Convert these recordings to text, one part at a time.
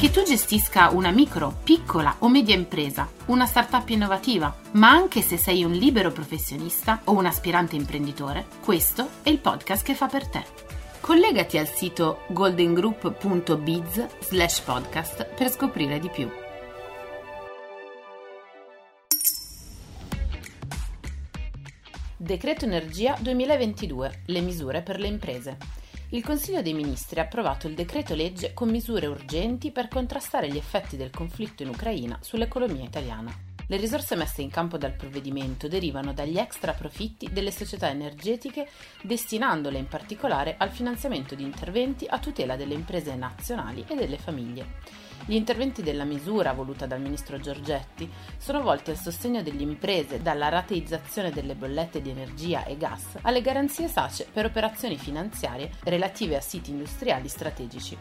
Che tu gestisca una micro, piccola o media impresa, una startup innovativa, ma anche se sei un libero professionista o un aspirante imprenditore, questo è il podcast che fa per te. Collegati al sito goldengroup.biz slash podcast per scoprire di più. Decreto Energia 2022. Le misure per le imprese il Consiglio dei Ministri ha approvato il decreto legge con misure urgenti per contrastare gli effetti del conflitto in Ucraina sull'economia italiana. Le risorse messe in campo dal provvedimento derivano dagli extra profitti delle società energetiche, destinandole in particolare al finanziamento di interventi a tutela delle imprese nazionali e delle famiglie. Gli interventi della misura voluta dal ministro Giorgetti sono volti al sostegno delle imprese dalla rateizzazione delle bollette di energia e gas alle garanzie SACE per operazioni finanziarie relative a siti industriali strategici.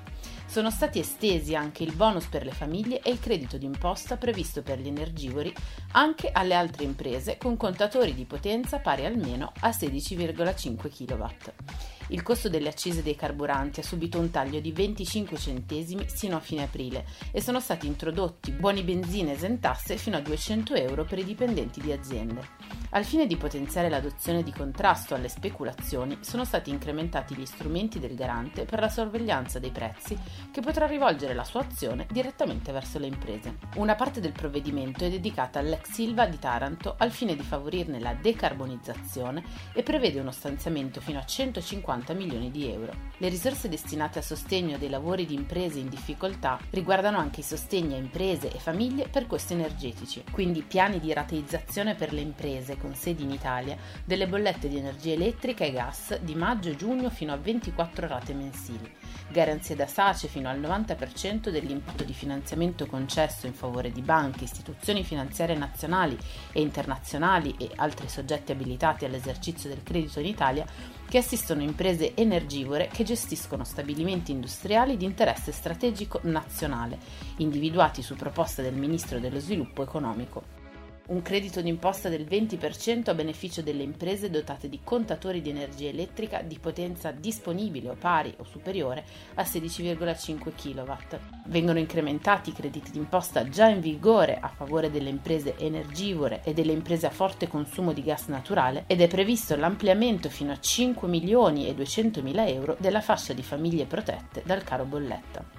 Sono stati estesi anche il bonus per le famiglie e il credito d'imposta previsto per gli energivori anche alle altre imprese con contatori di potenza pari almeno a 16,5 kW. Il costo delle accise dei carburanti ha subito un taglio di 25 centesimi sino a fine aprile e sono stati introdotti buoni benzina esentasse fino a 200 euro per i dipendenti di aziende. Al fine di potenziare l'adozione di contrasto alle speculazioni, sono stati incrementati gli strumenti del garante per la sorveglianza dei prezzi che potrà rivolgere la sua azione direttamente verso le imprese. Una parte del provvedimento è dedicata all'ex Silva di Taranto al fine di favorirne la decarbonizzazione e prevede uno stanziamento fino a 150 milioni di euro. Le risorse destinate a sostegno dei lavori di imprese in difficoltà riguardano anche i sostegni a imprese e famiglie per costi energetici, quindi piani di rateizzazione per le imprese con sedi in Italia delle bollette di energia elettrica e gas di maggio e giugno fino a 24 rate mensili, garanzie da SACE fino al 90% dell'importo di finanziamento concesso in favore di banche, istituzioni finanziarie nazionali e internazionali e altri soggetti abilitati all'esercizio del credito in Italia che assistono imprese energivore che gestiscono stabilimenti industriali di interesse strategico nazionale, individuati su proposta del Ministro dello Sviluppo Economico un credito d'imposta del 20% a beneficio delle imprese dotate di contatori di energia elettrica di potenza disponibile o pari o superiore a 16,5 kW. Vengono incrementati i crediti d'imposta già in vigore a favore delle imprese energivore e delle imprese a forte consumo di gas naturale ed è previsto l'ampliamento fino a 5 milioni e 200 mila euro della fascia di famiglie protette dal caro bolletta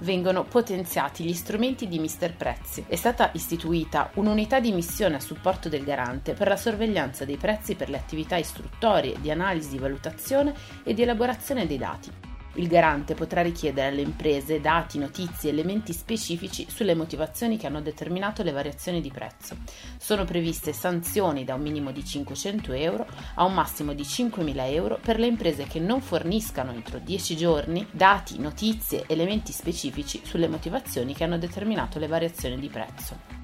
vengono potenziati gli strumenti di Mister Prezzi. È stata istituita un'unità di missione a supporto del garante per la sorveglianza dei prezzi per le attività istruttorie di analisi, valutazione e di elaborazione dei dati. Il garante potrà richiedere alle imprese dati, notizie, elementi specifici sulle motivazioni che hanno determinato le variazioni di prezzo. Sono previste sanzioni da un minimo di 500 euro a un massimo di 5.000 euro per le imprese che non forniscano entro 10 giorni dati, notizie, elementi specifici sulle motivazioni che hanno determinato le variazioni di prezzo.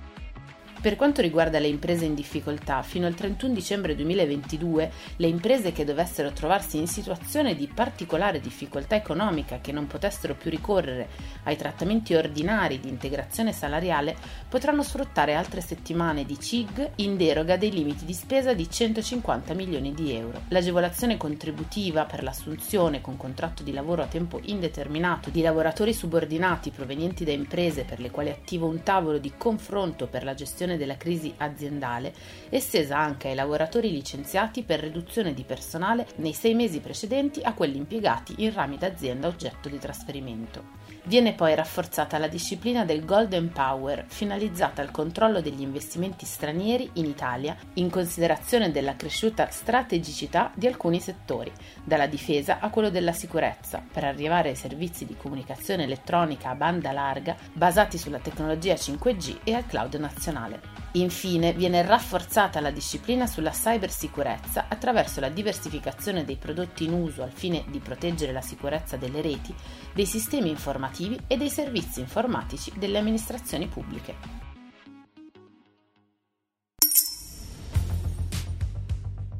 Per quanto riguarda le imprese in difficoltà, fino al 31 dicembre 2022 le imprese che dovessero trovarsi in situazione di particolare difficoltà economica che non potessero più ricorrere ai trattamenti ordinari di integrazione salariale potranno sfruttare altre settimane di CIG in deroga dei limiti di spesa di 150 milioni di euro. L'agevolazione contributiva per l'assunzione con contratto di lavoro a tempo indeterminato di lavoratori subordinati provenienti da imprese per le quali è attivo un tavolo di confronto per la gestione gestione della crisi aziendale, estesa anche ai lavoratori licenziati per riduzione di personale nei sei mesi precedenti a quelli impiegati in rami d'azienda oggetto di trasferimento. Viene poi rafforzata la disciplina del Golden Power, finalizzata al controllo degli investimenti stranieri in Italia, in considerazione della cresciuta strategicità di alcuni settori, dalla difesa a quello della sicurezza, per arrivare ai servizi di comunicazione elettronica a banda larga basati sulla tecnologia 5G e al cloud nazionale. Infine viene rafforzata la disciplina sulla cybersicurezza attraverso la diversificazione dei prodotti in uso al fine di proteggere la sicurezza delle reti, dei sistemi informativi e dei servizi informatici delle amministrazioni pubbliche.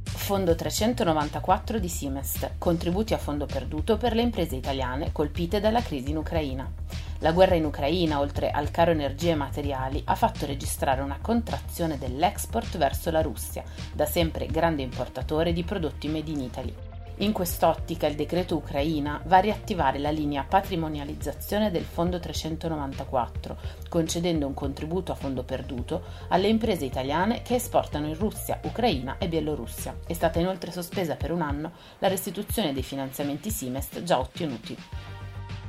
Fondo 394 di Simest, contributi a fondo perduto per le imprese italiane colpite dalla crisi in Ucraina. La guerra in Ucraina, oltre al caro energie e materiali, ha fatto registrare una contrazione dell'export verso la Russia, da sempre grande importatore di prodotti made in Italy. In quest'ottica il decreto Ucraina va a riattivare la linea patrimonializzazione del Fondo 394, concedendo un contributo a fondo perduto alle imprese italiane che esportano in Russia, Ucraina e Bielorussia. È stata inoltre sospesa per un anno la restituzione dei finanziamenti Simest già ottenuti.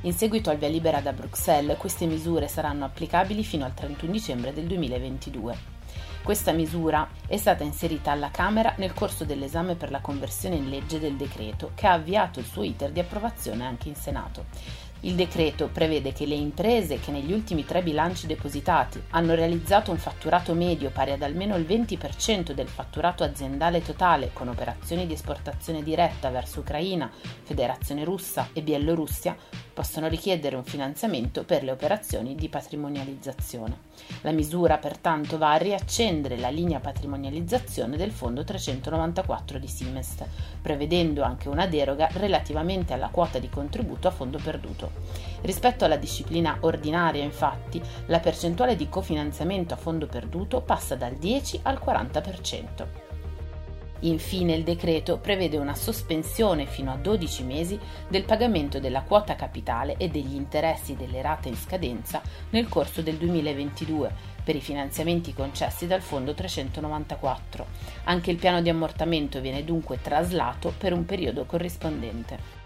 In seguito al via libera da Bruxelles, queste misure saranno applicabili fino al 31 dicembre del 2022. Questa misura è stata inserita alla Camera nel corso dell'esame per la conversione in legge del decreto, che ha avviato il suo iter di approvazione anche in Senato. Il decreto prevede che le imprese che negli ultimi tre bilanci depositati hanno realizzato un fatturato medio pari ad almeno il 20% del fatturato aziendale totale con operazioni di esportazione diretta verso Ucraina, Federazione Russa e Bielorussia possono richiedere un finanziamento per le operazioni di patrimonializzazione. La misura pertanto va a riaccendere la linea patrimonializzazione del Fondo 394 di Simest, prevedendo anche una deroga relativamente alla quota di contributo a fondo perduto. Rispetto alla disciplina ordinaria, infatti, la percentuale di cofinanziamento a fondo perduto passa dal 10 al 40%. Infine il decreto prevede una sospensione fino a 12 mesi del pagamento della quota capitale e degli interessi delle rate in scadenza nel corso del 2022 per i finanziamenti concessi dal Fondo 394. Anche il piano di ammortamento viene dunque traslato per un periodo corrispondente.